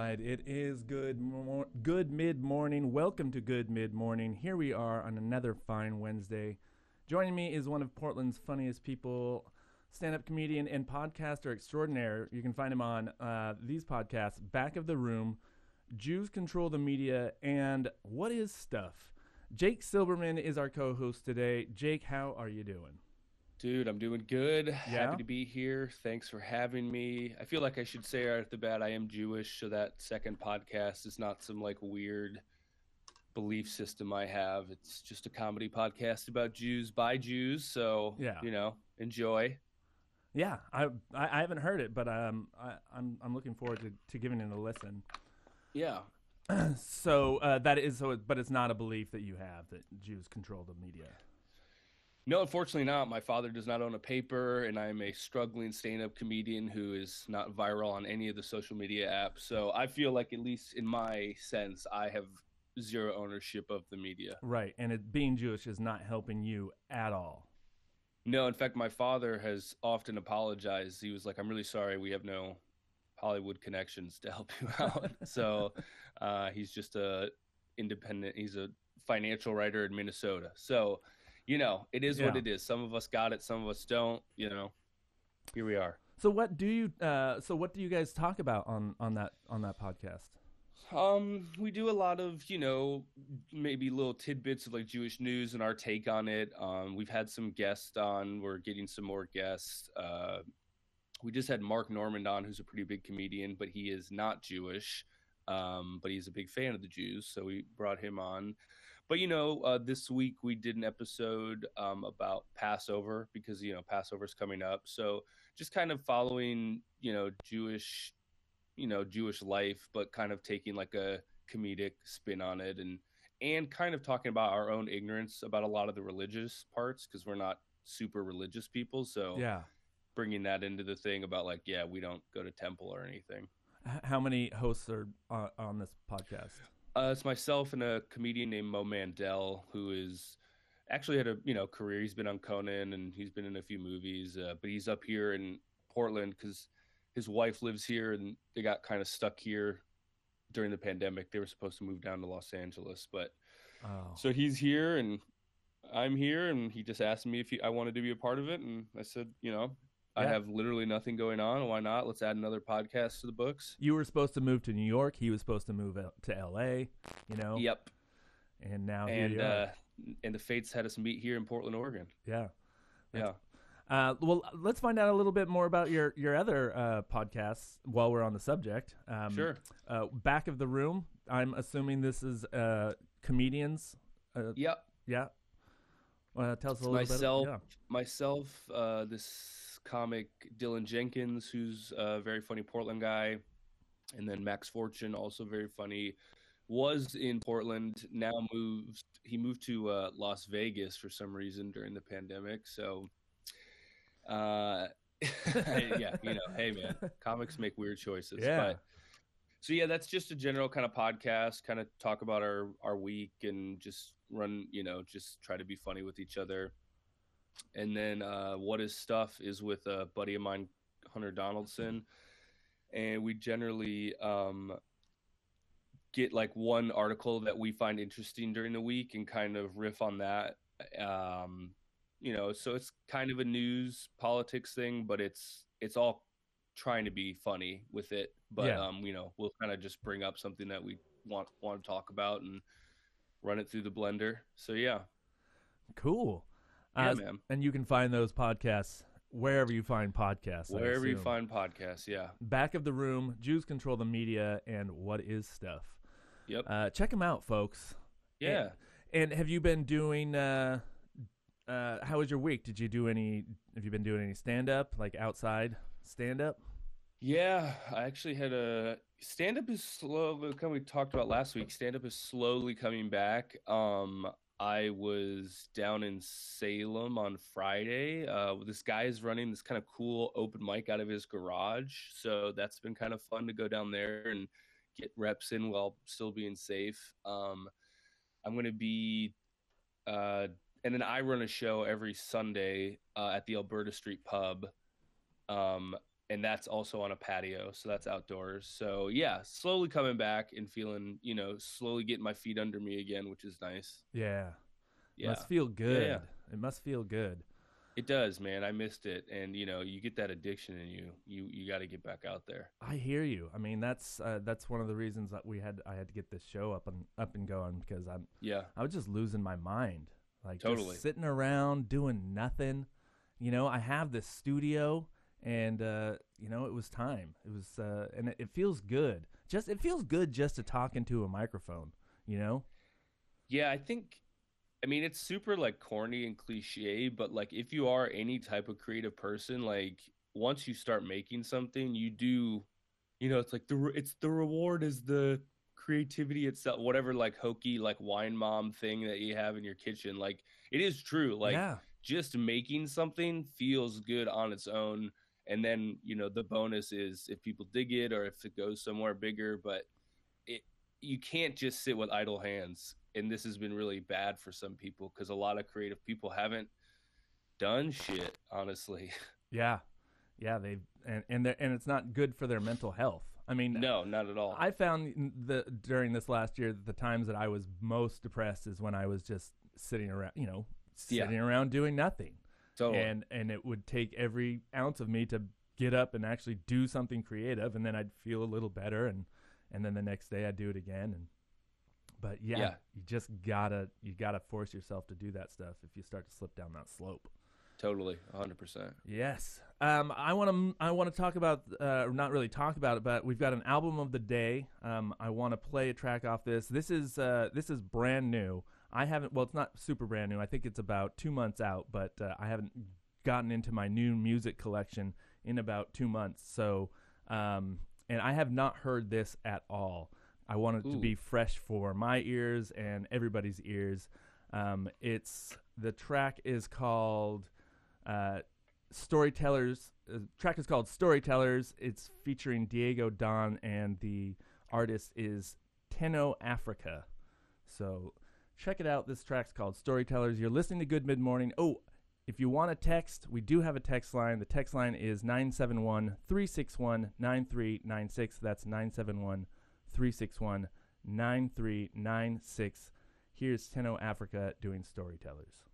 Right, it is good mor- good mid morning. Welcome to Good Mid Morning. Here we are on another fine Wednesday. Joining me is one of Portland's funniest people, stand-up comedian and podcaster extraordinaire. You can find him on uh, these podcasts: Back of the Room, Jews Control the Media, and What Is Stuff. Jake Silberman is our co-host today. Jake, how are you doing? Dude, I'm doing good. Yeah? Happy to be here. Thanks for having me. I feel like I should say right at the bat I am Jewish, so that second podcast is not some like weird belief system I have. It's just a comedy podcast about Jews by Jews. So Yeah. you know, enjoy. Yeah, I I, haven't heard it, but um, I, I'm I'm looking forward to, to giving it a listen. Yeah. So uh, that is so, but it's not a belief that you have that Jews control the media. No, unfortunately not. My father does not own a paper, and I'm a struggling stand-up comedian who is not viral on any of the social media apps. So I feel like, at least in my sense, I have zero ownership of the media. Right, and it, being Jewish is not helping you at all. No, in fact, my father has often apologized. He was like, "I'm really sorry, we have no Hollywood connections to help you out." so uh, he's just a independent. He's a financial writer in Minnesota. So you know, it is what it is. Some of us got it, some of us don't. You know, here we are. So what do you? Uh, so what do you guys talk about on on that on that podcast? Um, we do a lot of, you know, maybe little tidbits of like Jewish news and our take on it. Um, we've had some guests on. We're getting some more guests. Uh, we just had Mark Normand on, who's a pretty big comedian, but he is not Jewish. Um, but he's a big fan of the Jews, so we brought him on. But you know, uh, this week we did an episode um, about Passover because you know Passover's coming up. So just kind of following, you know, Jewish you know Jewish life, but kind of taking like a comedic spin on it, and and kind of talking about our own ignorance about a lot of the religious parts because we're not super religious people. So Yeah. bringing that into the thing about like, yeah, we don't go to temple or anything. How many hosts are on, on this podcast? Uh, it's myself and a comedian named Mo Mandel who is actually had a you know career. He's been on Conan and he's been in a few movies, uh, but he's up here in Portland because his wife lives here and they got kind of stuck here during the pandemic. They were supposed to move down to Los Angeles, but Oh, so he's here and I'm here, and he just asked me if he, I wanted to be a part of it, and I said, you know. I have literally nothing going on. Why not? Let's add another podcast to the books. you were supposed to move to New York. He was supposed to move to L.A. You know. Yep. And now and uh, and the fates had us meet here in Portland, Oregon. yeah. Yeah. Uh, well, let's find out a little bit more about your your other uh, podcasts while we're on the subject. Um, Sure. Uh, Back of the room. I'm assuming this is uh, comedians. Uh, Yep. yeah. Tell us a It's little myself, bit. myself, uh, this comic Dylan Jenkins, who's a very funny Portland guy, and then Max Fortune, also very funny, was in Portland. Now moved. He moved to uh, Las Vegas for some reason during the pandemic. So, uh, yeah, you know, hey man, comics make weird choices. Yeah. But, so yeah, that's just a general kind of podcast, kind of talk about our our week and just run, you know, just try to be funny with each other. And then uh, what is stuff is with a buddy of mine, Hunter Donaldson, and we generally um, get like one article that we find interesting during the week and kind of riff on that. Um, you know, so it's kind of a news politics thing, but it's it's all trying to be funny with it. But Yeah. um, you know, we'll kind of just bring up something that we want want to talk about and run it through the blender. So yeah, Cool. Yeah, Uh, man. and you can find those podcasts wherever you find podcasts. Wherever you find podcasts, yeah. Back of the Room, Jews Control the Media, and What is Stuff. Yep. Uh, check them out, folks. Yeah. And have you been doing? Uh, uh, how was your week? Did you do any? Have you been doing any stand up, like outside stand up? Yeah, I actually had a stand up is slow. Kind of we talked about last week. Stand up is slowly coming back. Um, I was down in Salem on Friday. Uh, this guy is running this kind of cool open mic out of his garage, so that's been kind of fun to go down there and get reps in while still being safe. Um, I'm going to be, uh, and then I run a show every Sunday uh, at the Alberta Street Pub. Um, and that's also on a patio, so that's outdoors. So yeah, slowly coming back and feeling, you know, slowly getting my feet under me again, which is nice. Yeah. Yeah, Must feel good. yeah. It must feel good. it does, man. I missed it, and you know, you get that addiction in you. You you got to get back out there. I hear you. I mean, that's uh, that's one of the reasons that we had I had to get this show up and up and going because I'm Yeah, I was just losing my mind, like Totally. just sitting around doing nothing. You know, I have this studio, and uh, you know, it was time. It was, uh, and it, it feels good. Just it feels good just to talk into a microphone. You know? yeah. I think. I mean, it's super like corny and cliche, but like if you are any type of creative person, like once you start making something, you do, you know, it's like the re- it's the reward is the creativity itself, whatever like hokey like wine mom thing that you have in your kitchen. Like it is true. Like yeah, just making something feels good on its own and then you know the bonus is if people dig it or if it goes somewhere bigger but it you can't just sit with idle hands and this has been really bad for some people because a lot of creative people haven't done shit honestly yeah, yeah. They and and they're- and it's not good for their mental health. I mean, no not at all I found the during this last year the times that I was most depressed is when I was just sitting around, you know, Yeah. sitting around doing nothing. Totally And and it would take every ounce of me to get up and actually do something creative and then I'd feel a little better and and then the next day I'd do it again and but yeah, Yeah. you just gotta you gotta force yourself to do that stuff if you start to slip down that slope. totally 100% Yes. Um, I want to. I want to talk about. Uh, not really talk about it, but we've got an album of the day. Um, I want to play a track off this. This is. Uh, this is brand new. I haven't. Well, it's not super brand new. I think it's about two months out, but uh, I haven't gotten into my new music collection in about two months. So, um, and I have not heard this at all. I want it to be fresh for my ears and everybody's ears. Um, it's the track is called uh, Storytellers. Uh, track is called Storytellers. It's featuring Diego Don, and the artist is Teno Afrika. So check it out. This track's called Storytellers. You're listening to Good Mid Morning. Oh, if you want a text, we do have a text line. The text line is 971 361 9396. That's 971 361 9396. Here's Teno Afrika doing Storytellers.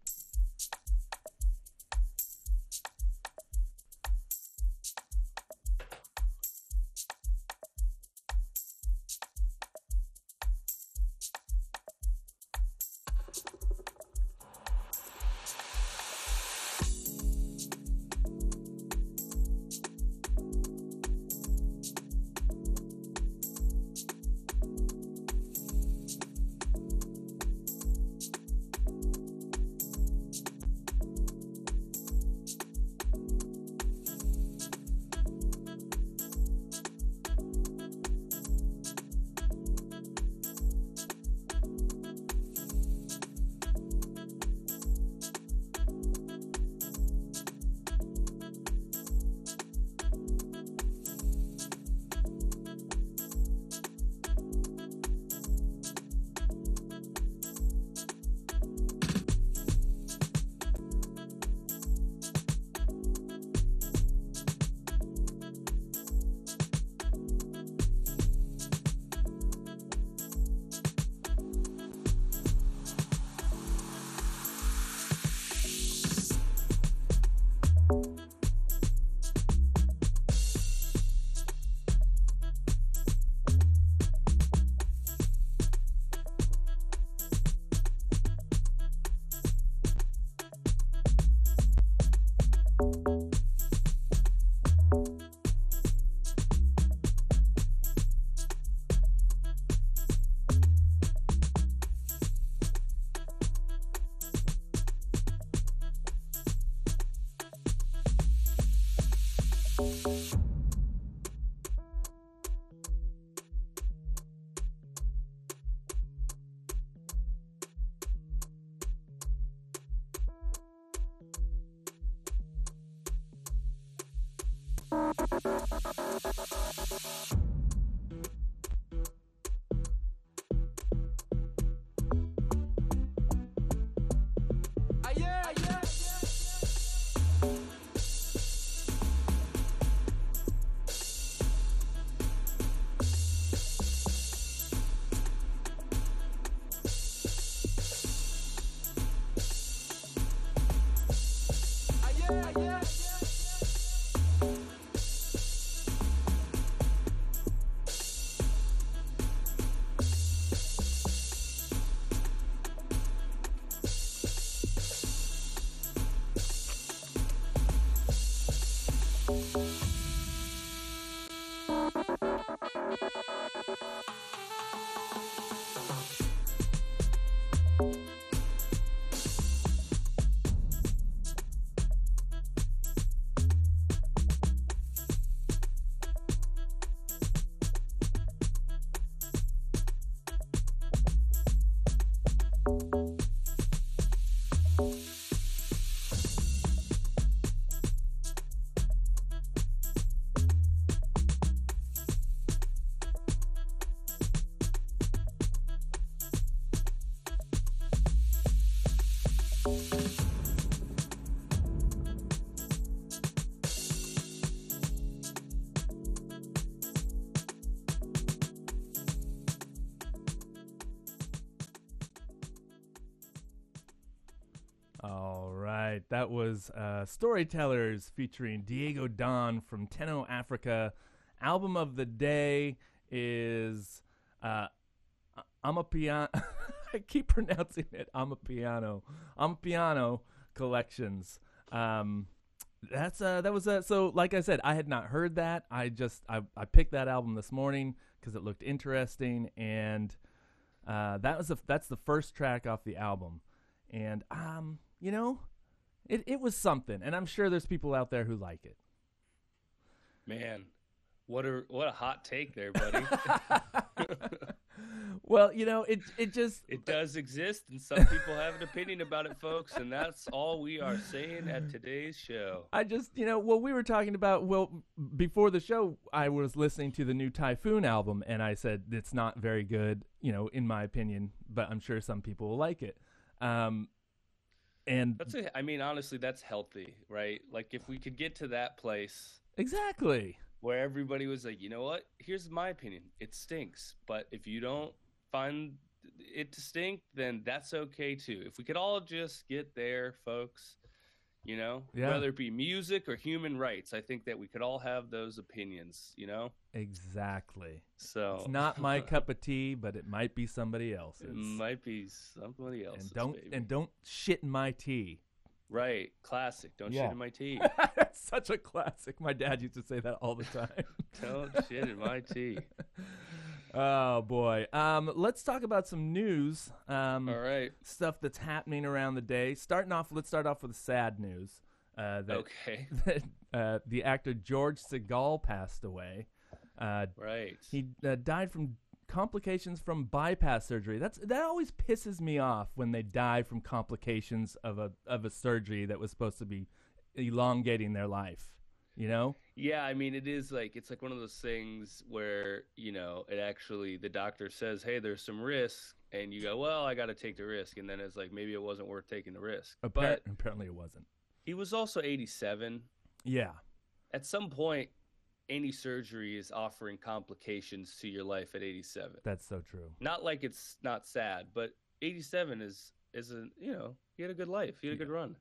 That was uh, Storytellers featuring Diego Don from Teno Afrika. Album of the day is uh, I'm a piano. I keep pronouncing it. I'm a piano. I'm a piano collections. Um, that's uh, that was uh, so. Like I said, I had not heard that. I just I, I picked that album this morning because it looked interesting, and uh, that was that's the first track off the album, and um, you know, it it was something, and I'm sure there's people out there who like it. Man, what a what a hot take there, buddy. well, you know, it it just it does exist, and some people have an opinion about it, folks, and that's all we are saying at today's show. I just, you know, well, we were talking about well before the show, I was listening to the new Typhoon album, and I said it's not very good, you know, in my opinion, but I'm sure some people will like it. Um, and that's a, I mean, honestly, that's healthy, right? Like if we could get to that place, exactly where everybody was like, you know what? Here's my opinion. It stinks, but if you don't find it to stink, then that's okay too. If we could all just get there, folks, you know, Yeah. whether it be music or human rights, I think that we could all have those opinions, you know? exactly. So It's not my cup of tea, but it might be somebody else's. it might be somebody else's. and don't baby. and don't shit in my tea. right, classic. Don't Yeah. shit in my tea. That's such a classic. My dad used to say that all the time. don't shit in my tea. Oh boy. Um, let's talk about some news. Um, All right. stuff that's happening around the day. Starting off, let's start off with sad news. Uh, that, Okay. that uh, the actor George Segal passed away. Uh, Right. he uh, died from complications from bypass surgery. That's that always pisses me off when they die from complications of a of a surgery that was supposed to be elongating their life. You know? Yeah, I mean, it is like it's like one of those things where you know it actually the doctor says, "Hey, there's some risk," and you go, "Well, I got to take the risk," and then it's like maybe it wasn't worth taking the risk. Appar- But apparently it wasn't. he was also 87. Yeah. At some point, any surgery is offering complications to your life at 87. That's so true. Not like it's not sad, but 87 is is a you know he had a good life, he had a good run.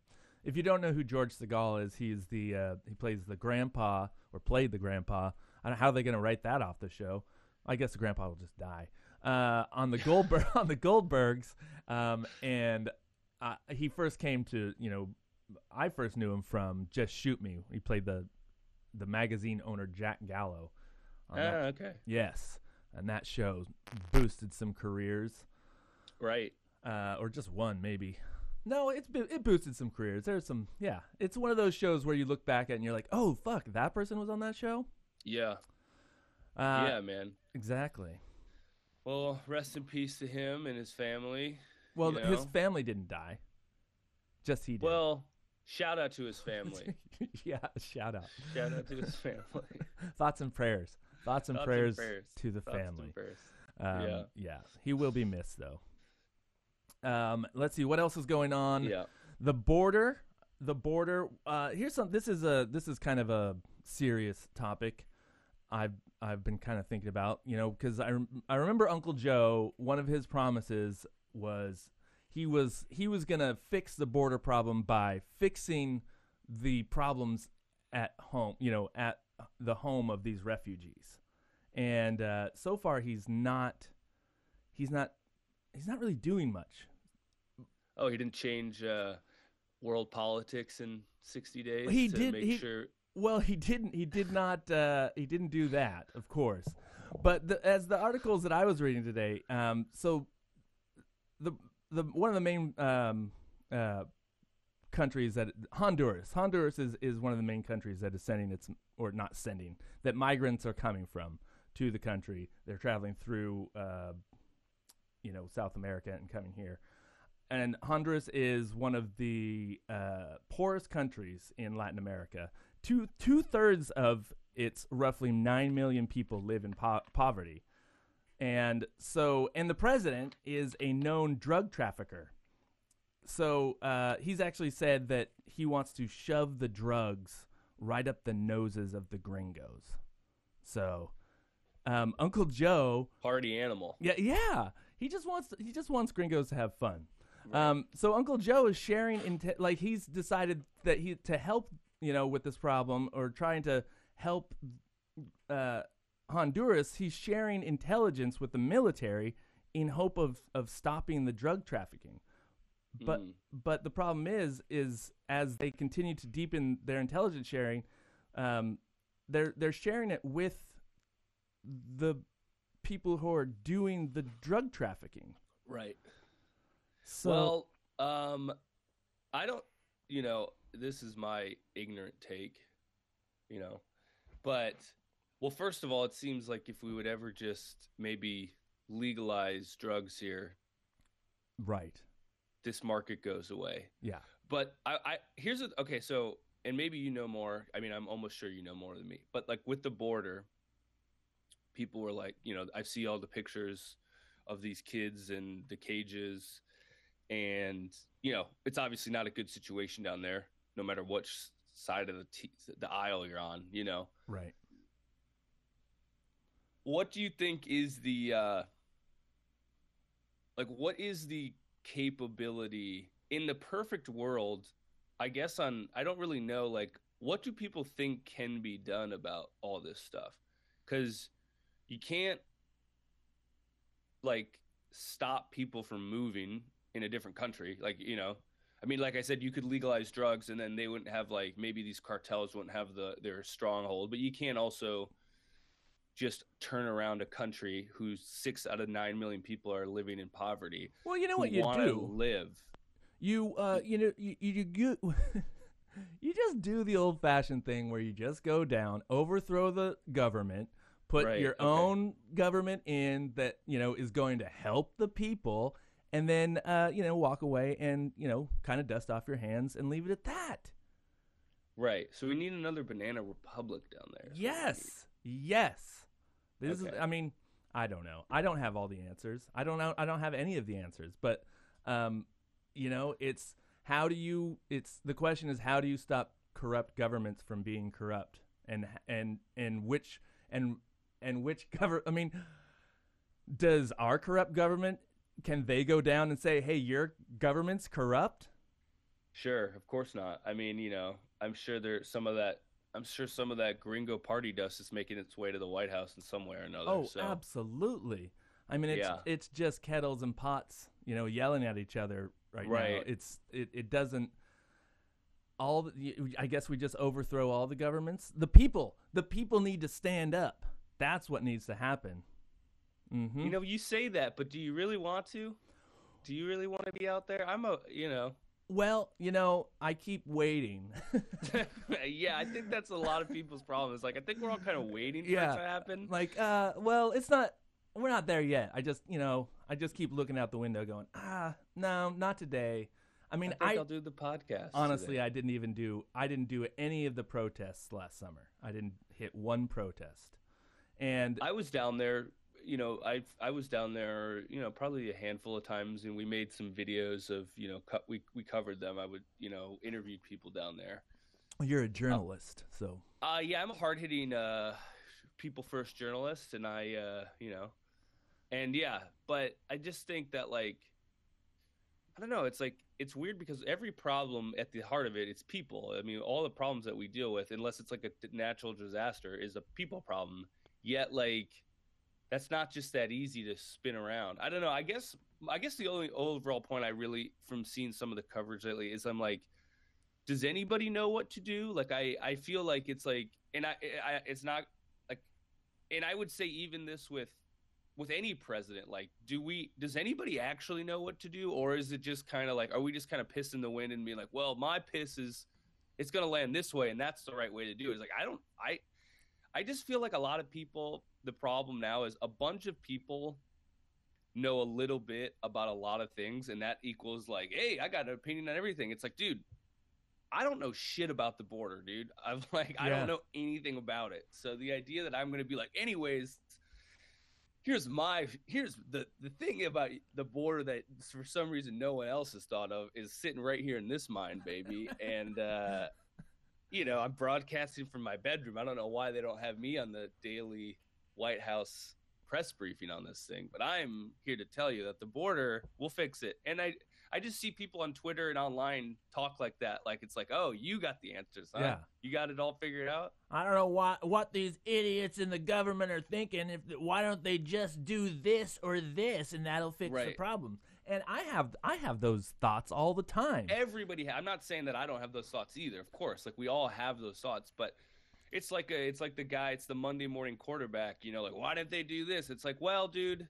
If you don't know who George Segal is, he's the uh, he plays the grandpa or played the grandpa. I don't know how they're gonna write that off the show. I guess the grandpa will just die uh, on the Goldberg on the Goldbergs. Um, and uh, he first came to you know I first knew him from Just Shoot Me. He played the the magazine owner Jack Gallo. that- okay, yes, and that show boosted some careers right. uh, or just one maybe. No, it's it boosted some careers. There's some, yeah. It's one of those shows where you look back at and you're like, oh fuck, that person was on that show. Yeah, Uh, yeah, man. exactly. Well, rest in peace to him and his family. Well, You his family didn't die. Just he did. Well, shout out to his family. yeah. Shout out. shout out to his family. Thoughts and prayers. Thoughts and, Thoughts and prayers, prayers. to the Thoughts and family. prayers. Um, Yeah. yeah. He will be missed though. Um, let's see what else is going on. Yeah. the border the border uh here's some this is a this is kind of a serious topic i've i've been kind of thinking about you know because i rem- i remember uncle joe one of his promises was he was he was gonna fix the border problem by fixing the problems at home, you know, at the home of these refugees. And uh, so far, he's not, he's not, he's not really doing much. Oh, he didn't change uh, world politics in sixty days. He to did- Make he- sure. Well, he didn't. He did not. Uh, he didn't do that, of course. But the, as the articles that I was reading today, um, so the the one of the main um, uh, countries that Honduras, Honduras is, is one of the main countries that is sending its or not sending that migrants are coming from to the country. They're traveling through, uh, you know, South America and coming here. And Honduras is one of the uh, poorest countries in Latin America. Two two thirds of its roughly nine million people live in po- poverty, and so and the president is a known drug trafficker. So uh, he's actually said that he wants to shove the drugs right up the noses of the gringos. So um, Uncle Joe Party animal. yeah, yeah. He just wants he just wants gringos to have fun. Um, so Uncle Joe is sharing inte- like he's decided that he to help you know with this problem or trying to help uh, Honduras. He's sharing intelligence with the military in hope of of stopping the drug trafficking. But Mm. but the problem is is as they continue to deepen their intelligence sharing, um, they're they're sharing it with the people who are doing the drug trafficking. Right. So well, um, I don't. You know, this is my ignorant take. You know, but well, first of all, it seems like if we would ever just maybe legalize drugs here, right, this market goes away. yeah, But I, I here's a, okay. So, and maybe you know more. I mean, I'm almost sure you know more than me. But like with the border, people were like, you know, I see all the pictures of these kids in the cages, and you know, it's obviously not a good situation down there, no matter which side of the t- the aisle you're on. You know, right. what do you think is the uh like what is the capability in the perfect world i guess on i don't really know like what do people think can be done about all this stuff because you can't like stop people from moving in a different country like you know i mean like i said you could legalize drugs and then they wouldn't have like maybe these cartels wouldn't have the their stronghold but you can't also just turn around a country whose six out of nine million people are living in poverty. Well, you know what you do. Live. You uh, you know, you you you, you just do the old-fashioned thing where you just go down, overthrow the government, put Right, your okay. own government in that you know is going to help the people, and then uh, you know walk away and you know kind of dust off your hands and leave it at that. Right. So we need another banana republic down there. is what we need. Yes, yes. This is. I mean, I don't know. I don't have all the answers. I don't know. I don't have any of the answers. But, um, you know, it's how do you? It's the question is how do you stop corrupt governments from being corrupt, and and and which and and which govern? I mean, does our corrupt government? Can they go down and say, "Hey, your government's corrupt"? Sure, of course not. I mean, you know, I'm sure there's some of that. I'm sure some of that gringo party dust is making its way to the White House in some way or another. Oh, so. absolutely. I mean, it's Yeah. it's just kettles and pots, you know, yelling at each other right, now. Right. It's it, it doesn't. All the, I guess we just overthrow all the governments. The people, the people need to stand up. That's what needs to happen. Hmm You know, you say that, but do you really want to? Do you really want to be out there? I'm a, you know, well, you know, I keep waiting. yeah, I think that's a lot of people's problem. It's like I think we're all kind of waiting for Yeah. it to happen. like, uh, well, it's not. We're not there yet. I just, you know, I just keep looking out the window, going, ah, no, not today. I mean, I think I, I, will do the podcast. honestly today. i didn't even do i didn't do any of the protests last summer i didn't hit one protest and I was down there. You know, I I was down there. You know, probably a handful of times, and we made some videos of you know, we we covered them. I would you know interviewed people down there. you're a journalist so Uh yeah, I'm a hard hitting uh people first journalist and I uh you know and yeah, but I just think that like I don't know. It's like it's weird because every problem at the heart of it, it's people. I mean, all the problems that we deal with, unless it's like a natural disaster, is a people problem. Yet, like, that's not just that easy to spin around. I don't know. I guess I guess the only overall point I really from seeing some of the coverage lately is I'm like, does anybody know what to do? Like, I I feel like it's like, and I, I it's not like, and I would say even this with with any president like do we does anybody actually know what to do or is it just kind of like are we just kind of pissing the wind and being like well my piss is it's going to land this way and that's the right way to do it it's like i don't i i just feel like a lot of people the problem now is a bunch of people know a little bit about a lot of things and that equals like hey i got an opinion on everything it's like dude I don't know shit about the border, dude. I'm like, yeah. I don't know anything about it. So the idea that I'm going to be like, anyways, here's my here's the the thing about the border that for some reason no one else has thought of is sitting right here in this mind, baby. and uh, you know, I'm broadcasting from my bedroom. I don't know why they don't have me on the daily White House press briefing on this thing, but I'm here to tell you that the border will fix it. And I I just see people on Twitter and online talk like that, like it's like, oh, you got the answers, huh? Yeah, you got it all figured out. I don't know what what these idiots in the government are thinking. If why don't they just do this or this, and that'll fix right. the problem? And I have I have those thoughts all the time. Everybody, ha- I'm not saying that I don't have those thoughts either. Of course, like we all have those thoughts, but it's like a, it's like the guy, it's the Monday morning quarterback. You know, like why didn't they do this? It's like, well, dude,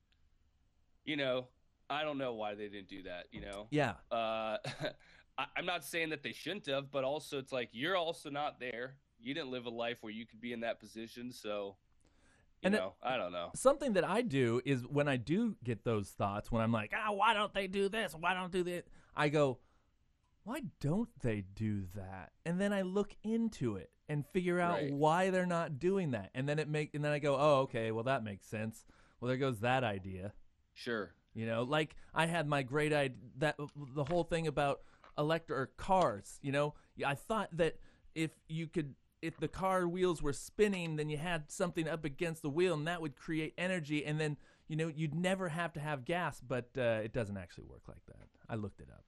you know, I don't know why they didn't do that. You know. Yeah. Uh, I, I'm not saying that they shouldn't have, but also it's like you're also not there. You didn't live a life where you could be in that position, so. You and know, it, I don't know. Something that I do is when I do get those thoughts, when I'm like, ah, why don't they do this? Why don't do that? I go, why don't they do that? And then I look into it and figure out right. why they're not doing that. And then it make and then I go, "Oh, okay, well that makes sense." Well, there goes that idea. Sure. You know, like I had my great idea that the whole thing about electric cars. You know, I thought that if you could, if the car wheels were spinning, then you had something up against the wheel, and that would create energy, and then you know you'd never have to have gas. But uh, it doesn't actually work like that. I looked it up.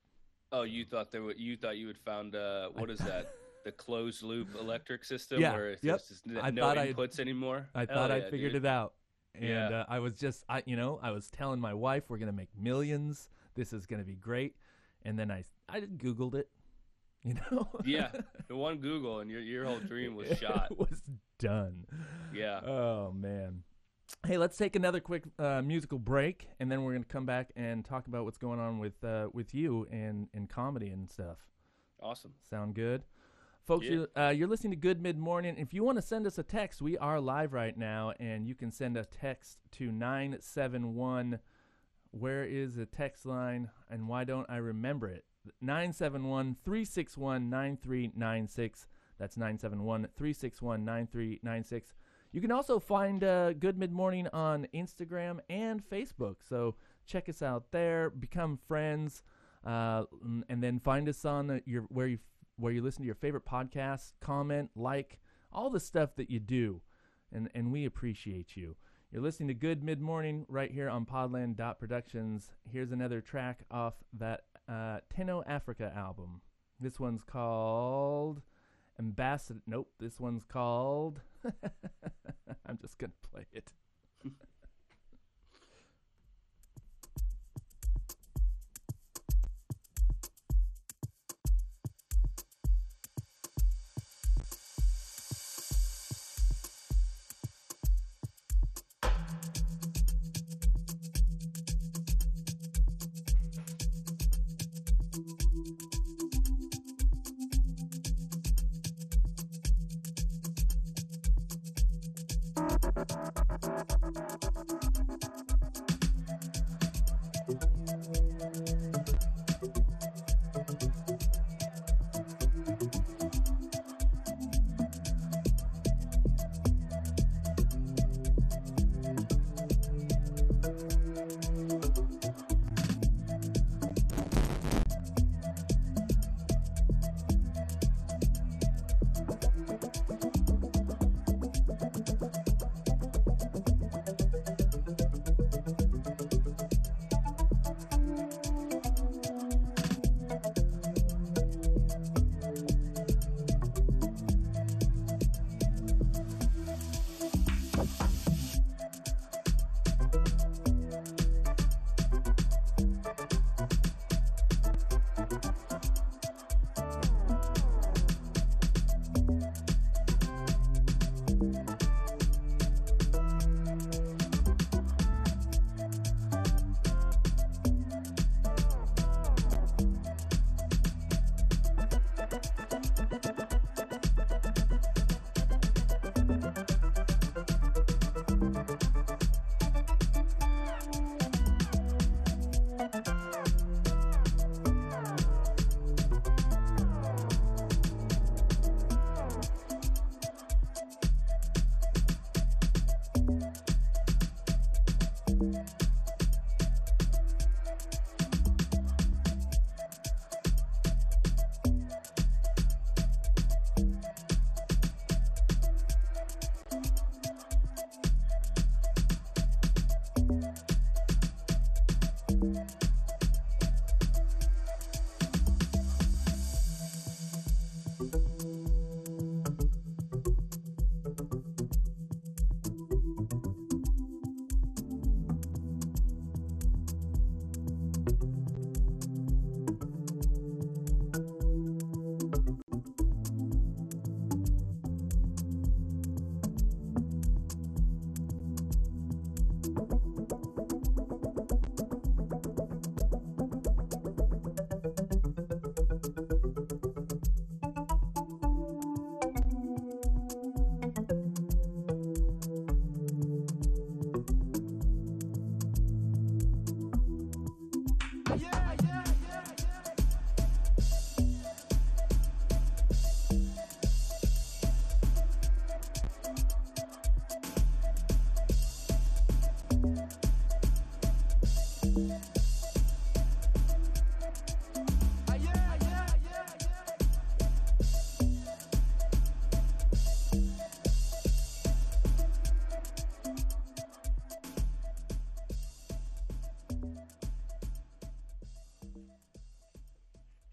Oh, you thought there were, you thought you had found uh, what is that? the closed loop electric system yeah, where yep. just I no inputs I'd, anymore. I thought I figured dude. it out and yeah. uh, I was just, I, you know, I was telling my wife we're gonna make millions. This is gonna be great, and then I, I just Googled it, you know. yeah, the one Google, and your your whole dream was shot. it was done. Yeah. Oh man. Hey, let's take another quick uh, musical break, and then we're gonna come back and talk about what's going on with uh, with you and in comedy and stuff. Awesome. Sound good? Folks, yeah. you, uh, you're listening to Good Mid Morning. If you want to send us a text, we are live right now, and you can send a text to 971. Where is the text line, and why don't I remember it? 971 361 9396. That's 971 361 9396. You can also find uh, Good Mid Morning on Instagram and Facebook. So check us out there, become friends, uh, and then find us on your where you where you listen to your favorite podcasts, comment, like, all the stuff that you do. And, and we appreciate you. You're listening to Good Mid Morning right here on Podland Productions. Here's another track off that uh, Teno Afrika album. This one's called Ambassador. Nope, this one's called. I'm just going to play it.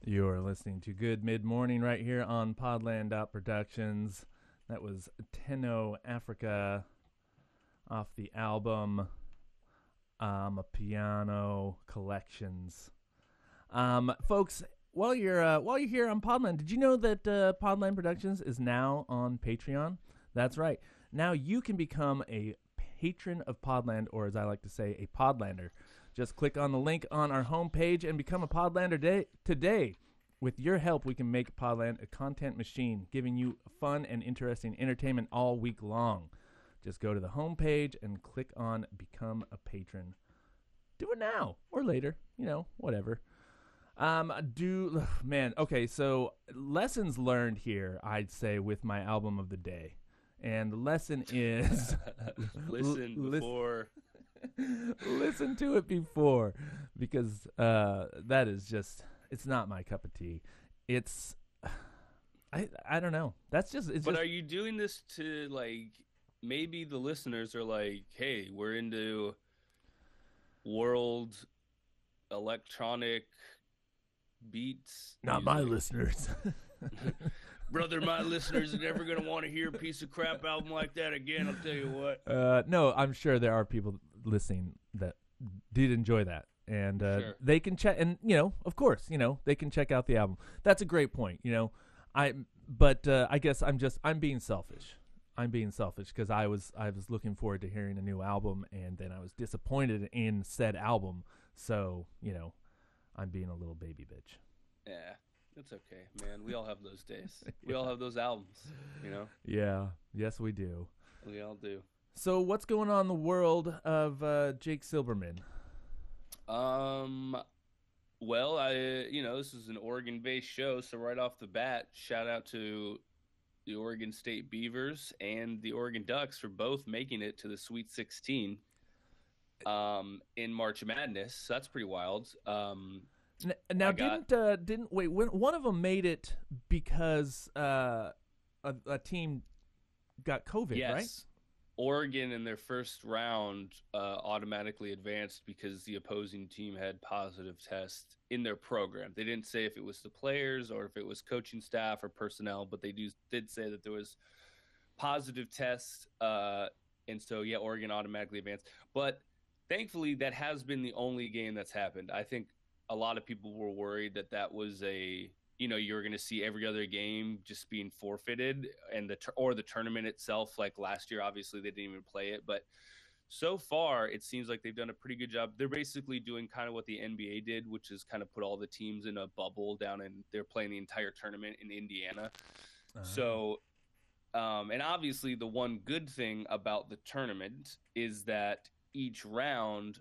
You're listening to Good Mid Morning right here on Podland Productions. That was Teno Afrika off the album um, a Piano Collections. Um, folks, while you're uh, while you're here on Podland, did you know that uh, Podland Productions is now on Patreon? That's right. Now you can become a patron of Podland, or as I like to say, a Podlander. Just click on the link on our homepage and become a Podlander day- today. With your help, we can make Podland a content machine, giving you fun and interesting entertainment all week long. Just go to the homepage and click on Become a Patron. Do it now or later, you know, whatever. Um, do man, okay, so lessons learned here, I'd say, with my album of the day. And the lesson is listen l- before listen to it before because uh, that is just it's not my cup of tea. It's I I don't know. That's just it's But just are you doing this to like maybe the listeners are like, "Hey, we're into world electronic beats." Not my listeners. Brother, my listeners are never going to want to hear a piece of crap album like that again, I'll tell you what. uh, no, I'm sure there are people listening that did enjoy that. And uh, Sure. they can check, and you know, of course, you know, they can check out the album. That's a great point. You know, I, but uh, I guess I'm just I'm being selfish. I'm being selfish because I was I was looking forward to hearing a new album, and then I was disappointed in said album. So you know, I'm being a little baby bitch. Yeah, that's okay, man. We all have those days. We all have those albums, you know? Yeah, yes, we do. We all do. So what's going on in the world of uh, Jake Silberman? Um, well, I you know this is an Oregon-based show, so right off the bat, shout out to the Oregon State Beavers and the Oregon Ducks for both making it to the Sweet 16 um, in March Madness. So that's pretty wild. Um, N- now got- didn't uh, didn't wait when one of them made it because uh, a, a team got COVID, yes. right? Oregon in their first round uh, automatically advanced because the opposing team had positive tests in their program. They didn't say if it was the players or if it was coaching staff or personnel, but they do did say that there was positive tests, uh, and so yeah, Oregon automatically advanced. But thankfully, that has been the only game that's happened. I think a lot of people were worried that that was a you know you're going to see every other game just being forfeited and the or the tournament itself like last year obviously they didn't even play it but so far it seems like they've done a pretty good job. They're basically doing kind of what the nba did which is kind of put all the teams in a bubble down and they're playing the entire tournament in indiana. So um, and obviously the one good thing about the tournament is that each round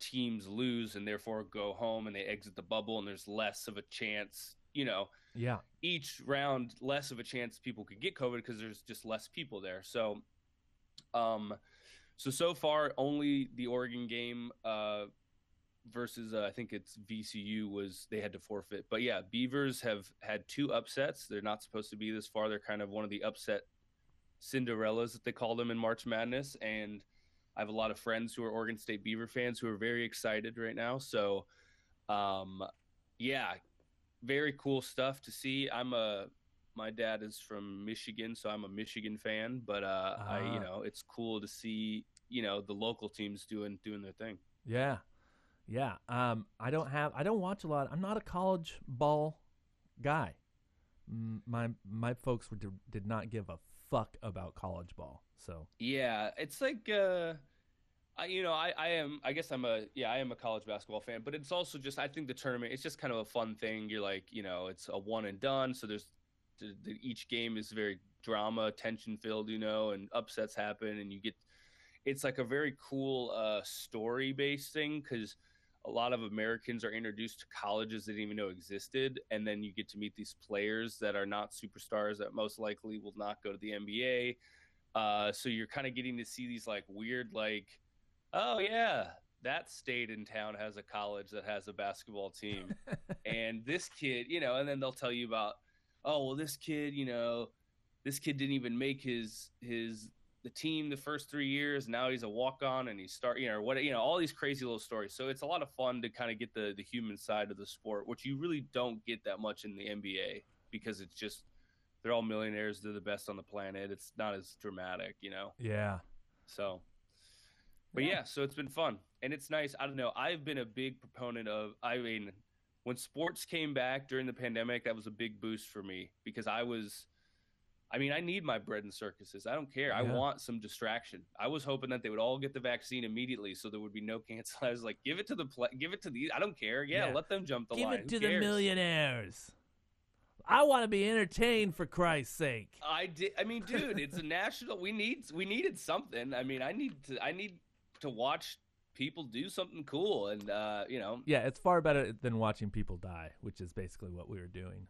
teams lose and therefore go home and they exit the bubble and there's less of a chance you know yeah, each round less of a chance people could get COVID because there's just less people there. So, um, so so far only the Oregon game uh, versus uh, I think it's VCU was they had to forfeit. But yeah, Beavers have had two upsets. They're not supposed to be this far. They're kind of one of the upset Cinderellas that they call them in March Madness, and I have a lot of friends who are Oregon State Beaver fans who are very excited right now. So, um, yeah, very cool stuff to see. I'm a my dad is from Michigan, so I'm a Michigan fan. But uh, I, Ah. you know, it's cool to see you know the local teams doing doing their thing. yeah, yeah. Um, I don't have I don't watch a lot. I'm not a college ball guy. My my folks were, did not give a fuck about college ball. So Yeah, it's like uh I you know, I I am I guess I'm a yeah, I am a college basketball fan, but it's also just I think the tournament it's just kind of a fun thing. You're like, you know, it's a one and done, so there's the, the, each game is very drama, tension filled, you know, and upsets happen and you get it's like a very cool uh story based thing cuz a lot of Americans are introduced to colleges they didn't even know existed, and then you get to meet these players that are not superstars that most likely will not go to the NBA. Uh, so you're kind of getting to see these like weird, like, oh yeah, that state in town has a college that has a basketball team, and this kid, you know, and then they'll tell you about, oh well, this kid, you know, this kid didn't even make his his the team the first three years. Now he's a walk on and he's start, you know, what you know, all these crazy little stories. So it's a lot of fun to kind of get the the human side of the sport, which you really don't get that much in the NBA because it's just they're all millionaires. They're the best on the planet. It's not as dramatic, you know. Yeah. So, but yeah, so it's been fun and it's nice. I don't know. I've been a big proponent of. I mean, when sports came back during the pandemic, that was a big boost for me because I was I mean, I need my bread and circuses. I don't care. Yeah. I want some distraction. I was hoping that they would all get the vaccine immediately, so there would be no cancel. I was like, give it to the play, give it to the. I don't care. Yeah, yeah. let them jump the give line. Give it to the millionaires. I want to be entertained for Christ's sake. I did. I mean, dude, it's a national. We need. We needed something. I mean, I need to. I need to watch people do something cool, and uh, you know. Yeah, it's far better than watching people die, which is basically what we were doing.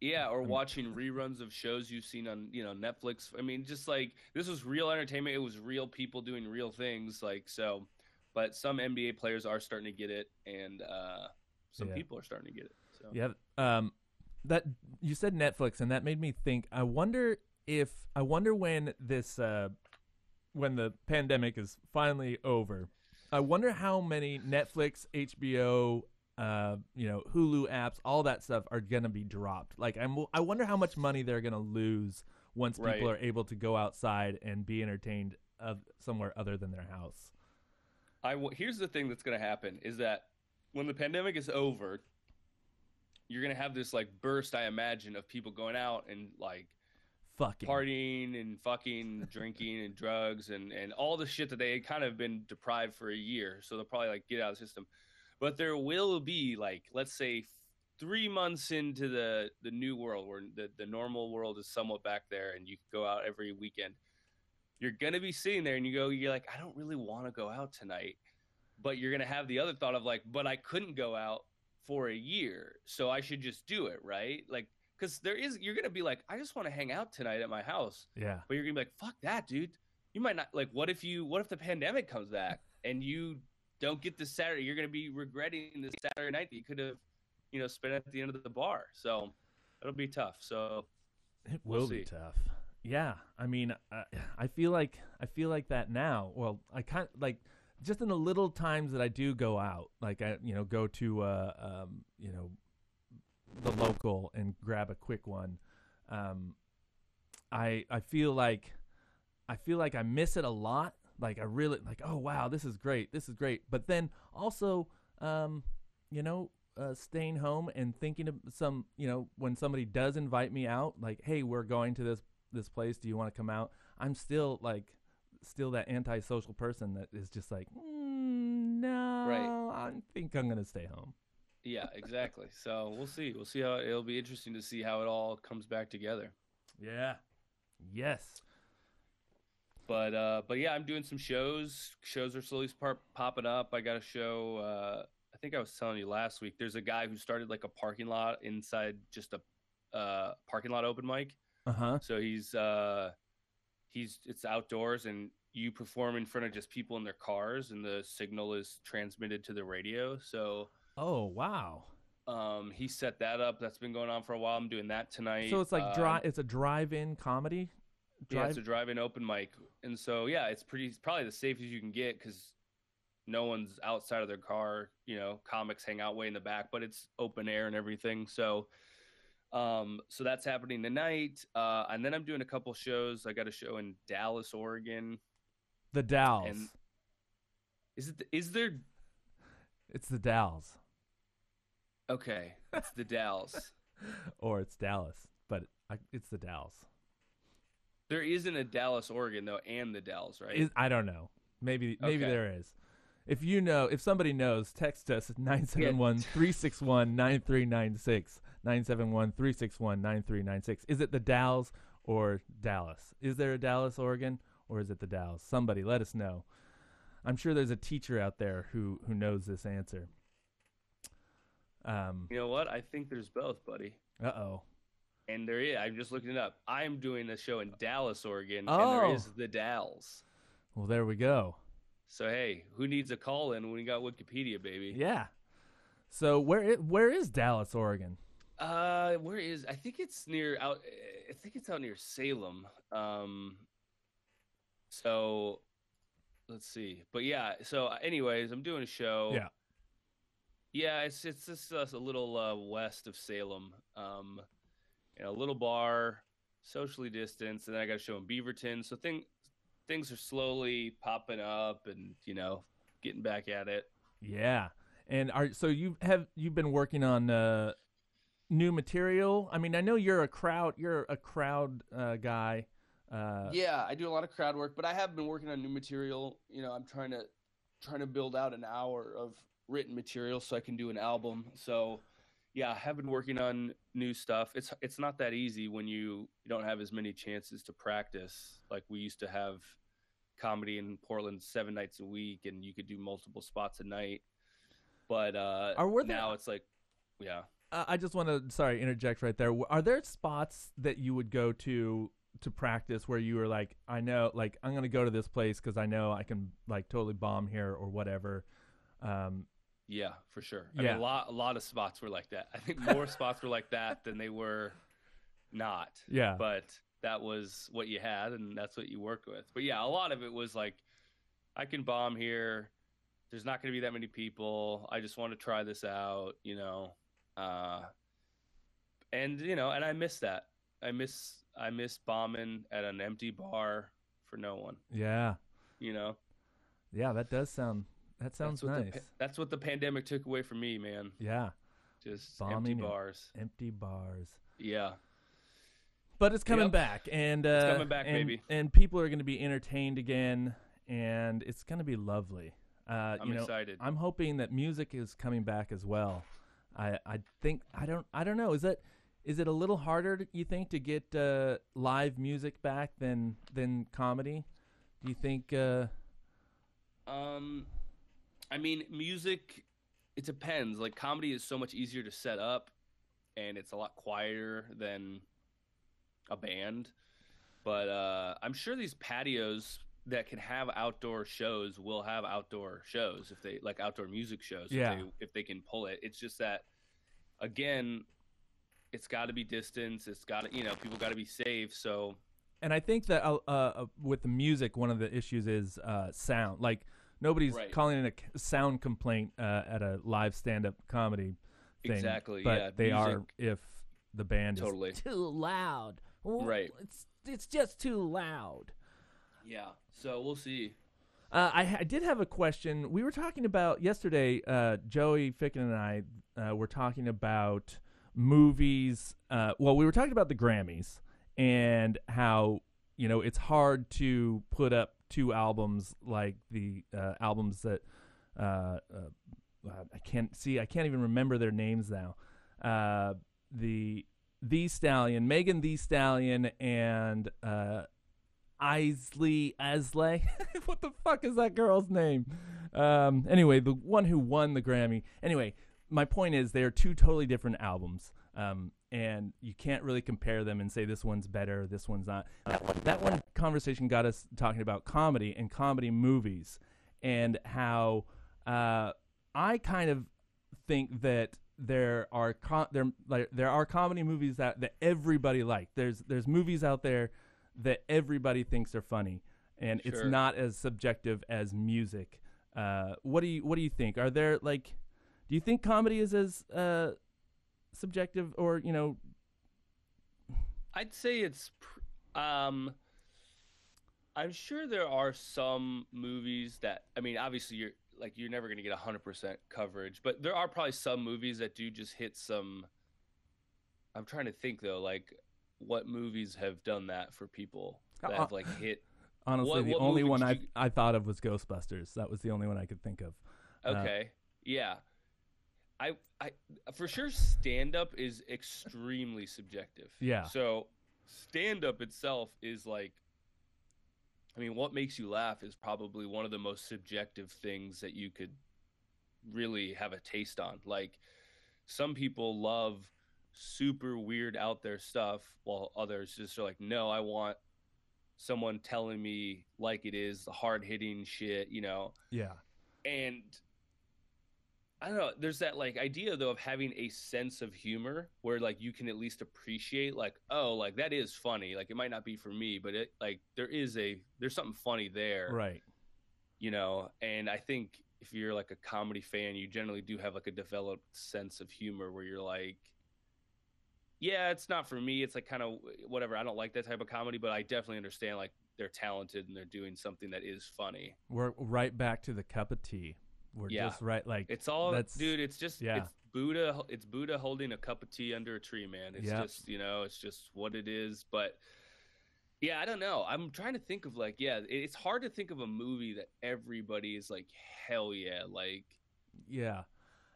Yeah, or watching reruns of shows you've seen on, you know, Netflix. I mean, just like this was real entertainment. It was real people doing real things. Like so, but some NBA players are starting to get it, and uh, some yeah. people are starting to get it. So yeah, um, that you said Netflix, and that made me think. I wonder if I wonder when this uh, when the pandemic is finally over. I wonder how many Netflix, HBO, uh, you know, Hulu apps, all that stuff are gonna be dropped. Like, I'm, I wonder how much money they're gonna lose once right. people are able to go outside and be entertained of somewhere other than their house. I w- here's the thing that's gonna happen is that when the pandemic is over, you're gonna have this like burst, I imagine, of people going out and like fucking partying and fucking drinking and drugs and and all the shit that they had kind of been deprived for a year. So they'll probably like get out of the system. But there will be like let's say three months into the the new world where the, the normal world is somewhat back there and you go out every weekend you're gonna be sitting there and you go you're like i don't really want to go out tonight. But you're gonna have the other thought of like but i couldn't go out for a year so i should just do it right? Like because there is you're gonna be like i just want to hang out tonight at my house yeah but you're gonna be like fuck that dude you might not like what if you what if the pandemic comes back and you don't get this Saturday. You're going to be regretting this Saturday night that you could have, you know, spent at the end of the bar. So it'll be tough. So it will we'll be tough. Yeah, I mean, uh, I feel like I feel like that now. Well, I kind like just in the little times that I do go out, like I, you know, go to, uh, um, you know, the local and grab a quick one. Um, I I feel like I feel like I miss it a lot like I really like, oh wow, this is great, this is great. But then also, um, you know, uh, staying home and thinking of some, you know, when somebody does invite me out, like, hey, we're going to this this place. Do you want to come out? I'm still like, still that antisocial person that is just like, mm, no, right. I think I'm gonna stay home. Yeah, exactly. so we'll see. We'll see how it'll be interesting to see how it all comes back together. Yeah. Yes. But uh, but yeah, I'm doing some shows. Shows are slowly par- popping up. I got a show. Uh, I think I was telling you last week. There's a guy who started like a parking lot inside just a uh, parking lot open mic. Uh huh. So he's uh, he's it's outdoors and you perform in front of just people in their cars and the signal is transmitted to the radio. So oh wow. Um, he set that up. That's been going on for a while. I'm doing that tonight. So it's like dry. Um, it's a drive-in comedy. Drive- yeah, it's a drive-in open mic, and so yeah, it's pretty it's probably the safest you can get because no one's outside of their car. You know, comics hang out way in the back, but it's open air and everything. So, um, so that's happening tonight, uh, and then I'm doing a couple shows. I got a show in Dallas, Oregon. The Dalles. And is it? Is there? It's the Dalles. Okay, it's the Dalles. or it's Dallas, but it's the Dalles. There isn't a Dallas, Oregon though, and the Dalles, right? Is, I don't know. Maybe maybe okay. there is. If you know, if somebody knows, text us at 971-361-9396. 971-361-9396. Is it the Dalles or Dallas? Is there a Dallas, Oregon, or is it the Dalles? Somebody let us know. I'm sure there's a teacher out there who who knows this answer. Um, you know what? I think there's both, buddy. Uh oh and there is. I'm just looking it up. I'm doing a show in Dallas, Oregon, oh. and there oh. the Dalles. Well, there we go. So hey, who needs a call in when we got Wikipedia, baby? Yeah. So where where is Dallas, Oregon? Uh, where is? I think it's near out. I think it's out near Salem. Um, so let's see. But yeah, so anyways, I'm doing a show. Yeah. Yeah, it's it's just uh, a little uh, west of Salem. Um, in a little bar, socially distanced, and then I got a show in Beaverton. So thing things are slowly popping up, and you know, getting back at it. Yeah, and are so you have you've been working on uh, new material? I mean, I know you're a crowd you're a crowd uh, guy. Uh, yeah, I do a lot of crowd work, but I have been working on new material. You know, I'm trying to trying to build out an hour of written material so I can do an album. So yeah, I have been working on new stuff. It's it's not that easy when you, you don't have as many chances to practice. Like we used to have comedy in Portland seven nights a week, and you could do multiple spots a night. But uh, Are there, now it's like, yeah. Uh, I just want to sorry interject right there. Are there spots that you would go to to practice where you were like, I know, like I'm gonna go to this place because I know I can like totally bomb here or whatever. Um, yeah, for sure. I yeah. mean, a lot, a lot of spots were like that. I think more spots were like that than they were not. Yeah. But that was what you had, and that's what you worked with. But yeah, a lot of it was like, I can bomb here. There's not going to be that many people. I just want to try this out, you know. Uh, and you know, and I miss that. I miss I miss bombing at an empty bar for no one. Yeah. You know. Yeah, that does sound that sounds that's nice. The, that's what the pandemic took away from me, man. Yeah. Just Bombing empty bars. Empty bars. Yeah. But it's coming yep. back, and uh, it's coming back, and, baby. And people are going to be entertained again, and it's going to be lovely. Uh, I'm you know, excited. I'm hoping that music is coming back as well. I I think I don't I don't know. Is it is it a little harder you think to get uh, live music back than than comedy? Do you think? Uh, um, I mean, music. It depends. Like comedy is so much easier to set up, and it's a lot quieter than a band. But uh, I'm sure these patios that can have outdoor shows will have outdoor shows if they like outdoor music shows. Yeah. If they, if they can pull it, it's just that again, it's got to be distance. It's got to you know people got to be safe. So. And I think that uh, uh, with the music, one of the issues is uh, sound. Like nobody's right. calling in a sound complaint uh, at a live stand-up comedy thing. Exactly. But yeah, they music, are if the band totally. is too loud. Right. It's it's just too loud. Yeah. So we'll see. Uh, I, I, did have a question. We were talking about yesterday. Uh, Joey Ficken and I uh, were talking about movies. Uh, well, we were talking about the Grammys and how you know it's hard to put up two albums like the uh, albums that uh, uh, I can't see. I can't even remember their names now. Uh, the the Stallion, Megan Thee Stallion, and uh, Isley Asley. what the fuck is that girl's name? Um, anyway, the one who won the Grammy. Anyway, my point is they are two totally different albums. Um, and you can't really compare them and say this one's better, this one's not. That one, that one conversation got us talking about comedy and comedy movies, and how uh, I kind of think that there are com- there like, there are comedy movies that, that everybody like. There's there's movies out there that everybody thinks are funny, and sure. it's not as subjective as music. Uh, what do you what do you think? Are there like do you think comedy is as uh, subjective or you know i'd say it's um i'm sure there are some movies that i mean obviously you're like you're never going to get 100% coverage but there are probably some movies that do just hit some i'm trying to think though like what movies have done that for people that uh, have like hit honestly what, the what only one I. I thought of was ghostbusters. That was the only one i could think of. Okay. Uh, yeah I, I for sure stand up is extremely subjective. Yeah. So stand up itself is like I mean, what makes you laugh is probably one of the most subjective things that you could really have a taste on. Like some people love super weird out there stuff while others just are like, "No, I want someone telling me like it is, the hard-hitting shit, you know." Yeah. And I don't know. There's that like idea though of having a sense of humor where like you can at least appreciate like oh like that is funny. Like it might not be for me, but it like there is a there's something funny there. Right. You know, and I think if you're like a comedy fan, you generally do have like a developed sense of humor where you're like yeah, it's not for me. It's like kind of whatever. I don't like that type of comedy, but I definitely understand like they're talented and they're doing something that is funny. We're right back to the cup of tea. We're Yeah. just right like It's all, That's- dude. It's just yeah. it's Buddha. It's Buddha holding a cup of tea under a tree, man. It's just you know, it's just what it is. But yeah, I don't know. I'm trying to think of like, yeah, it's hard to think of a movie that everybody is like, hell yeah, like. yeah.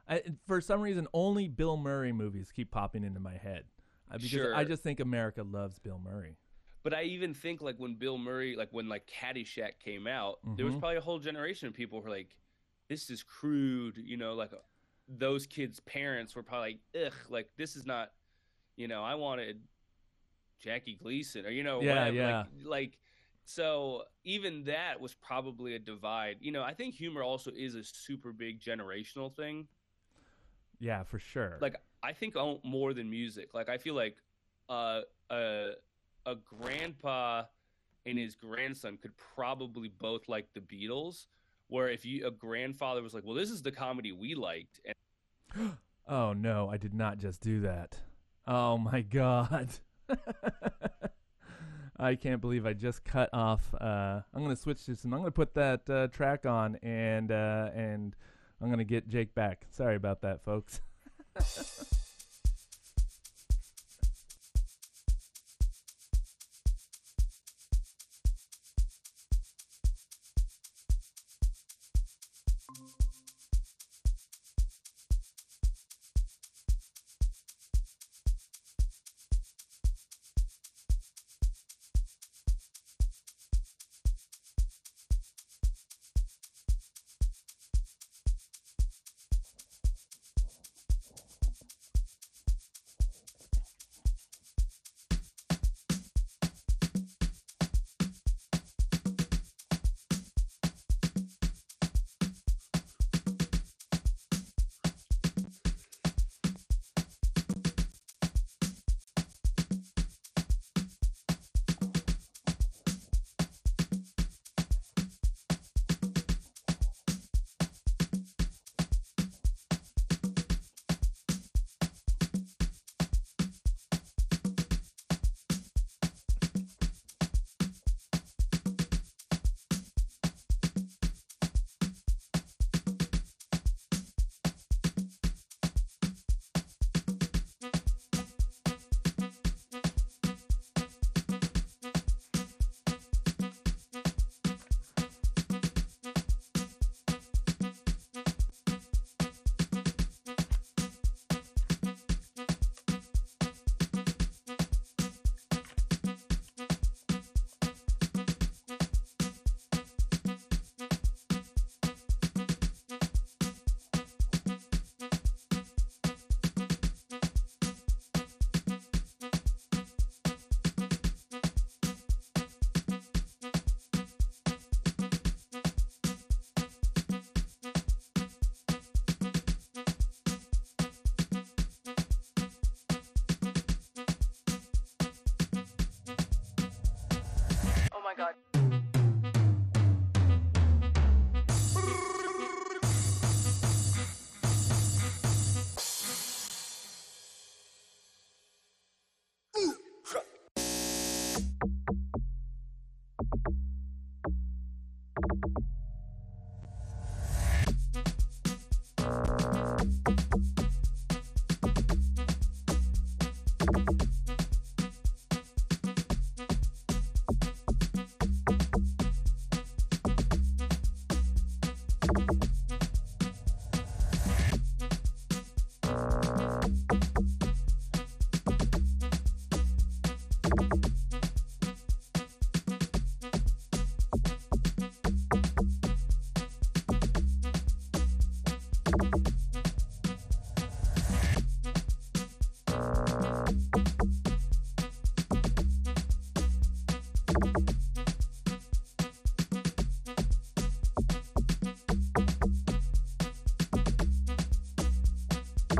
I, for some reason, only Bill Murray movies keep popping into my head because Sure. I just think America loves Bill Murray. But I even think like when Bill Murray, like when like Caddyshack came out, there was Mhm. probably a whole generation of people who were like, "This is crude," you know, like those kids' parents were probably like, "Ugh, like this is not," you know, I wanted Jackie Gleason or you know, Yeah, whatever. yeah. Like, like so even that was probably a divide. You know, I think humor also is a super big generational thing. Yeah, for sure. Like I think more than music. Like I feel like uh, a a grandpa and his grandson could probably both like the Beatles. Where if you a grandfather was like, "Well, this is the comedy we liked," and oh no, I did not just do that. Oh my god. I can't believe I just cut off. Uh, I'm gonna switch this, and I'm gonna put that uh, track on, and uh, and I'm gonna get Jake back. Sorry about that, folks.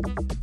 you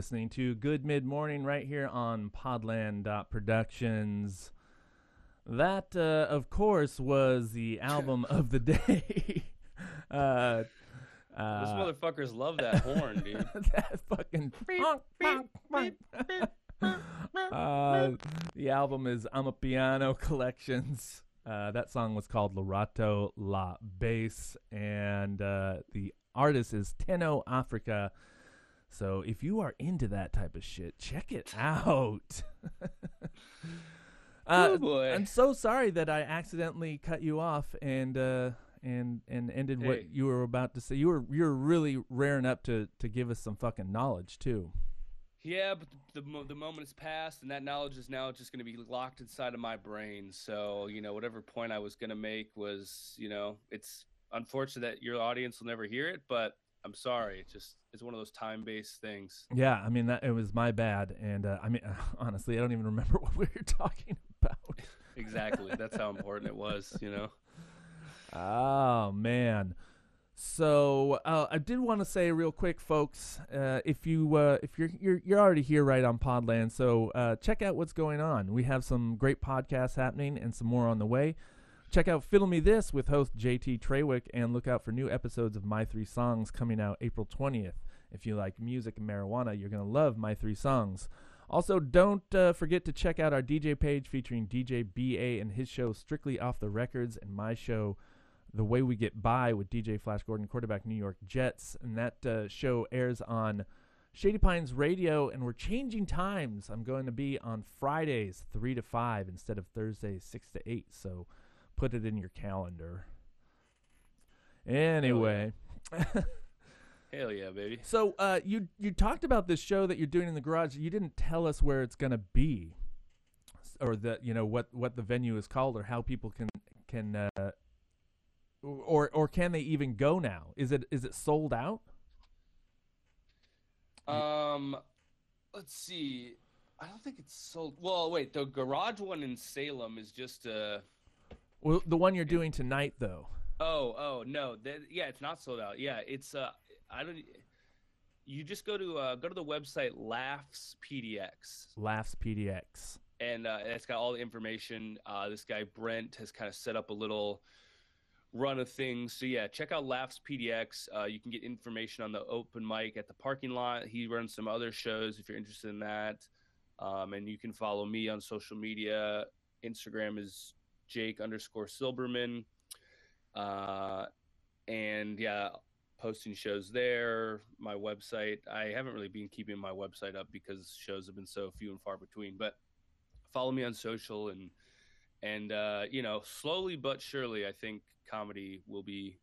listening to Good Mid Morning right here on Podland Productions. That, uh, of course, was the album of the day. uh, uh, Those motherfuckers love that horn, dude. that fucking. uh, the album is Amapiano Collections. Uh, that song was called Lorato La Bass, and uh, the artist is Teno Afrika. So if you are into that type of shit, check it out. uh, Oh, boy. I'm so sorry that I accidentally cut you off and uh, and and ended Hey. what you were about to say. You were you were really raring up to to give us some fucking knowledge too. Yeah, but the mo- the moment has passed, and that knowledge is now just going to be locked inside of my brain. So you know, whatever point I was going to make was, you know, it's unfortunate that your audience will never hear it, but I'm sorry. It's just it's one of those time based things. Yeah, I mean that it was my bad, and uh, I mean honestly, I don't even remember what we were talking about. Exactly. That's how important it was. You know. Oh man. So uh, I did want to say real quick, folks, uh, if you uh, if you're you're you're already here right on Podland, so uh, check out what's going on. We have some great podcasts happening and some more on the way. Check out Fiddle Me This with host JT Trawick and look out for new episodes of My Three Songs coming out April 20th. If you like music and marijuana, you're going to love My Three Songs. Also, don't uh, forget to check out our DJ page featuring DJ BA and his show Strictly Off the Records and my show The Way We Get By with DJ Flash Gordon, quarterback New York Jets. And that uh, show airs on Shady Pines Radio, and we're changing times. I'm going to be on Fridays, 3 to 5, instead of Thursdays, 6 to 8. So put it in your calendar. Anyway. Hell yeah, baby. So uh, you you talked about this show that you're doing in the garage. You didn't tell us where it's gonna be, or the you know what what the venue is called, or how people can can uh, or or can they even go now? Is it is it sold out? Um, let's see. I don't think it's sold. Well, wait. The garage one in Salem is just uh Well, the one you're doing tonight though. Oh, oh no. Yeah, it's not sold out. Yeah, it's uh I don't you just go to uh go to the website Laughs PDX Laughs PDX. and uh it's got all the information. Uh this guy Brent has kind of set up a little run of things. So yeah, check out Laughs PDX. Uh you can get information on the open mic at the parking lot. He runs some other shows if you're interested in that. Um and you can follow me on social media. Instagram is Jake underscore Silberman. Uh and yeah, posting shows there. My website, I haven't really been keeping my website up because shows have been so few and far between. But follow me on social and and uh, you know, slowly but surely, I think comedy will be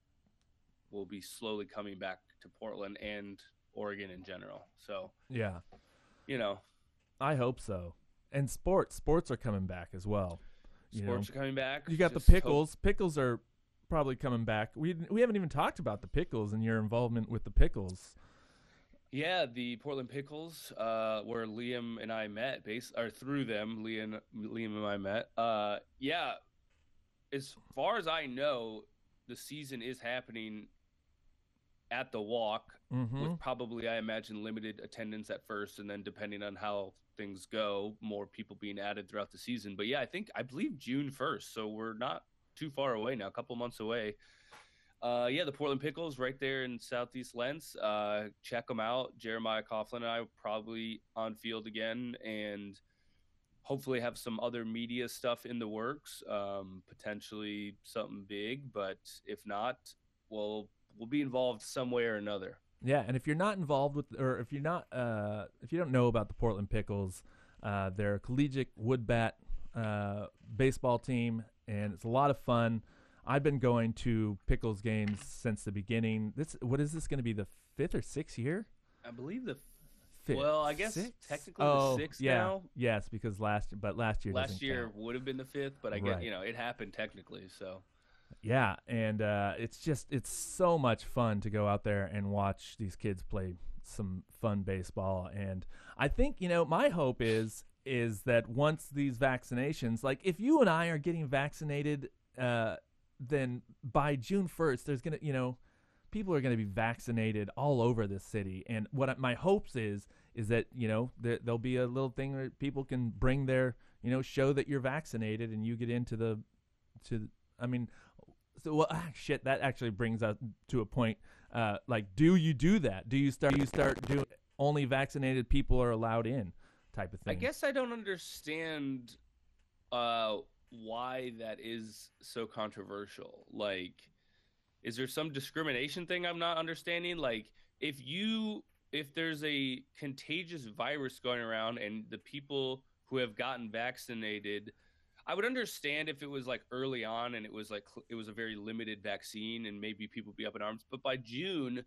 will be slowly coming back to Portland and Oregon in general. So Yeah, you know, I hope so. And sports, sports are coming back as well. You know, sports are coming back. You got Just the hope- pickles. Pickles are probably coming back. We we haven't even talked about the pickles and your involvement with the pickles. Yeah, the Portland Pickles, uh, where Liam and I met, base or through them, Liam, Liam and I met. Uh, yeah, as far as I know, the season is happening at the walk Mm-hmm. with probably I imagine limited attendance at first, and then depending on how things go, more people being added throughout the season. But yeah, I think I believe June first, so we're not too far away now, a couple months away. Uh, yeah, the Portland Pickles right there in Southeast Lents. Uh, check them out. Jeremiah Coughlin and I probably on field again, and hopefully have some other media stuff in the works. Um, potentially something big, but if not, we'll we'll be involved some way or another. Yeah, and if you're not involved with, or if you're not, uh, if you don't know about the Portland Pickles, uh, they're a collegiate wood bat uh, baseball team, and it's a lot of fun. I've been going to Pickles games since the beginning. This, what is this going to be the fifth or sixth year? I believe the Fifth, Well, I guess sixth? technically the oh, sixth yeah, now. Yes, because last, but last year last year count. would have been the fifth, but I Right. get you know it happened technically. So Yeah, and uh, it's just it's so much fun to go out there and watch these kids play some fun baseball. And I think you know my hope is is that once these vaccinations, like if you and I are getting vaccinated, uh, then by June first, there's gonna you know people are gonna be vaccinated all over this city. And what my hopes is is that you know there, there'll be a little thing where people can bring their you know show that you're vaccinated and you get into the to I mean so well ah, shit that actually brings us to a point uh like do you do that do you start do you start doing only vaccinated people are allowed in type of thing I guess I don't understand uh, why that is so controversial. Like, is there some discrimination thing I'm not understanding? Like, if you if there's a contagious virus going around and the people who have gotten vaccinated I would understand if it was like early on and it was like it was a very limited vaccine and maybe people be up in arms. But by June,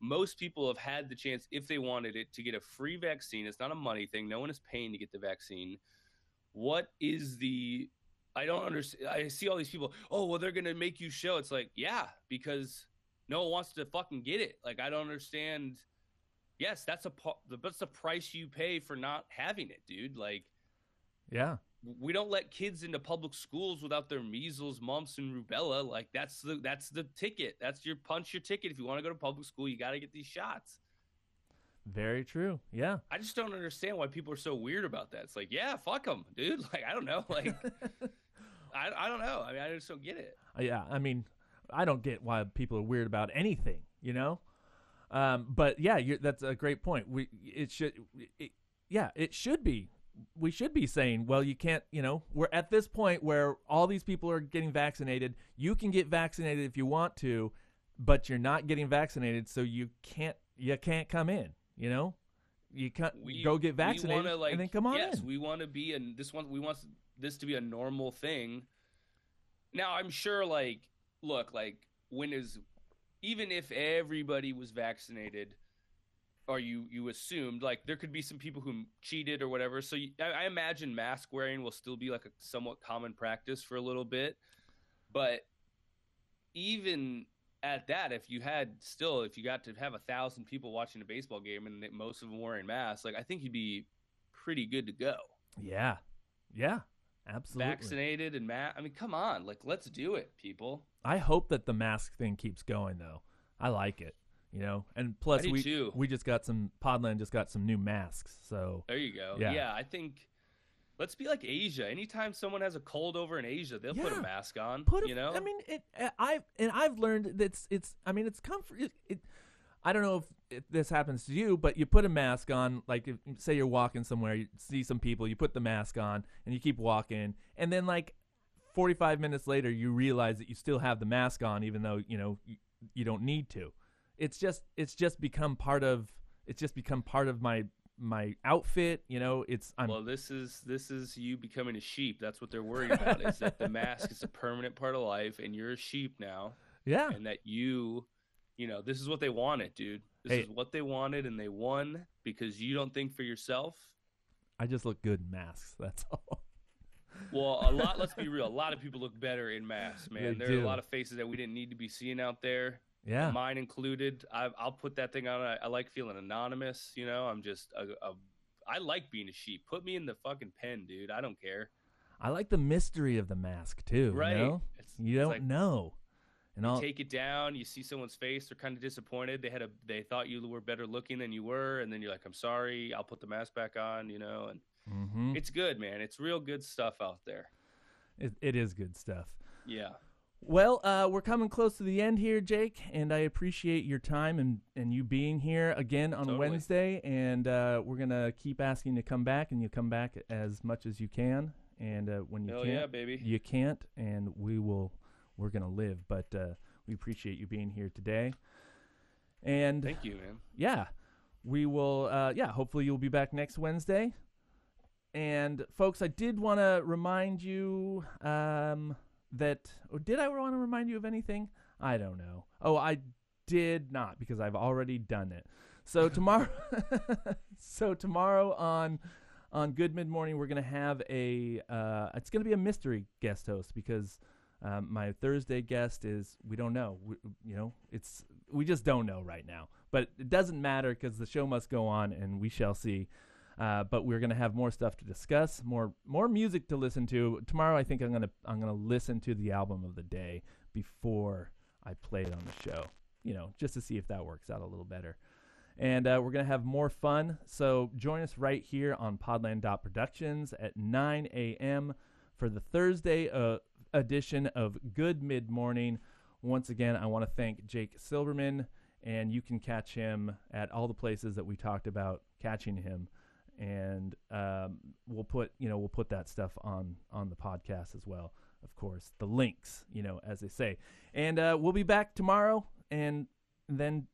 most people have had the chance, if they wanted it, to get a free vaccine. It's not a money thing. No one is paying to get the vaccine. What is the? I don't understand. I see all these people. Oh well, they're gonna make you show. It's like yeah, because no one wants to fucking get it. Like I don't understand. Yes, that's a that's the price you pay for not having it, dude. Like yeah we don't let kids into public schools without their measles, mumps, and rubella. Like that's the that's the ticket. That's your punch your ticket. If you want to go to public school, you got to get these shots. very true yeah I just don't understand why people are so weird about that. It's like, yeah, fuck them, dude. Like I don't know. Like I I don't know. I mean, I just don't get it. Uh, yeah i mean i don't get why people are weird about anything you know um, but yeah you're, that's a great point we it should it, yeah it should be we should be saying well you can't you know we're at this point where all these people are getting vaccinated. You can get vaccinated if you want to but you're not getting vaccinated so you can't you can't come in you know? You can't We go get vaccinated wanna, like, and then come on yes, in. we want to be and this one we want this to be a normal thing. Now I'm sure like look like when is even if everybody was vaccinated or you you assumed like there could be some people who cheated or whatever. So you, I, I imagine mask wearing will still be like a somewhat common practice for a little bit. But even at that if you had still if you got to have a thousand people watching a baseball game and most of them wearing masks like i think you'd be pretty good to go. Yeah. Yeah. Absolutely. Vaccinated and ma- i mean come on. Like let's do it people. I hope that the mask thing keeps going though. I like it, you know. And plus, we too. we just got some Podland just got some new masks, so there you go Yeah. yeah, i think let's be like asia anytime someone has a cold over in asia they'll put a mask on put. A, you know I mean, it. Eh, I and I've learned that it's it's. I mean, it's comfort. It, it, I don't know if, if this happens to you, but you put a mask on. Like, if, say you're walking somewhere, you see some people, you put the mask on, and you keep walking, and then like 45 minutes later, you realize that you still have the mask on, even though you know you, you don't need to. It's just it's just become part of it's just become part of my my outfit. You know, it's I'm well this is this is you becoming a sheep that's what they're worried about is that the mask is a permanent part of life and you're a sheep now yeah and that you you know this is what they wanted dude this Hey. is what they wanted and they won because you don't think for yourself I just look good in masks. That's all. well a lot let's be real a lot of people look better in masks man They there are a lot of faces that we didn't need to be seeing out there Yeah. mine included I, i'll put that thing on I, I like feeling anonymous you know i'm just a, a i like being a sheep put me in the fucking pen dude i don't care I like the mystery of the mask too. right You, know? It's- you it's don't like- know, And you all take it down, you see someone's face, they're kind of disappointed. They had a they thought you were better looking than you were, and then you're like, I'm sorry, I'll put the mask back on, you know, and Mhm. it's good, man. It's real good stuff out there. it, it is good stuff. Yeah. Well, uh, we're coming close to the end here, Jake, and I appreciate your time and, and you being here again on Totally. Wednesday. And uh, we're gonna keep asking you to come back, and you come back as much as you can. And uh, when you Hell can't, yeah, baby. you can't, and we will. We're gonna live, but uh, we appreciate you being here today. And Thank you, man. yeah, we will. Uh, yeah, hopefully you'll be back next Wednesday. And folks, I did want to remind you um, that, or did I want to remind you of anything? I don't know. Oh, I did not because I've already done it. So tomorrow, so tomorrow on on Good Mid Morning, we're gonna have a. Uh, it's gonna be a mystery guest host because um, my Thursday guest is we don't know. We, you know, it's we just don't know right now. But it doesn't matter because the show must go on, and we shall see. Uh, but we're gonna have more stuff to discuss, more more music to listen to tomorrow. I think I'm gonna I'm gonna listen to the album of the day before I play it on the show. You know, just to see if that works out a little better. And uh, we're gonna have more fun. So join us right here on Podland Productions at 9 a.m. for the Thursday uh, edition of Good Mid Morning. Once again, I want to thank Jake Silverman, and you can catch him at all the places that we talked about catching him and um, we'll put you know we'll put that stuff on on the podcast as well. Of course the links you know as they say. And uh, we'll be back tomorrow and then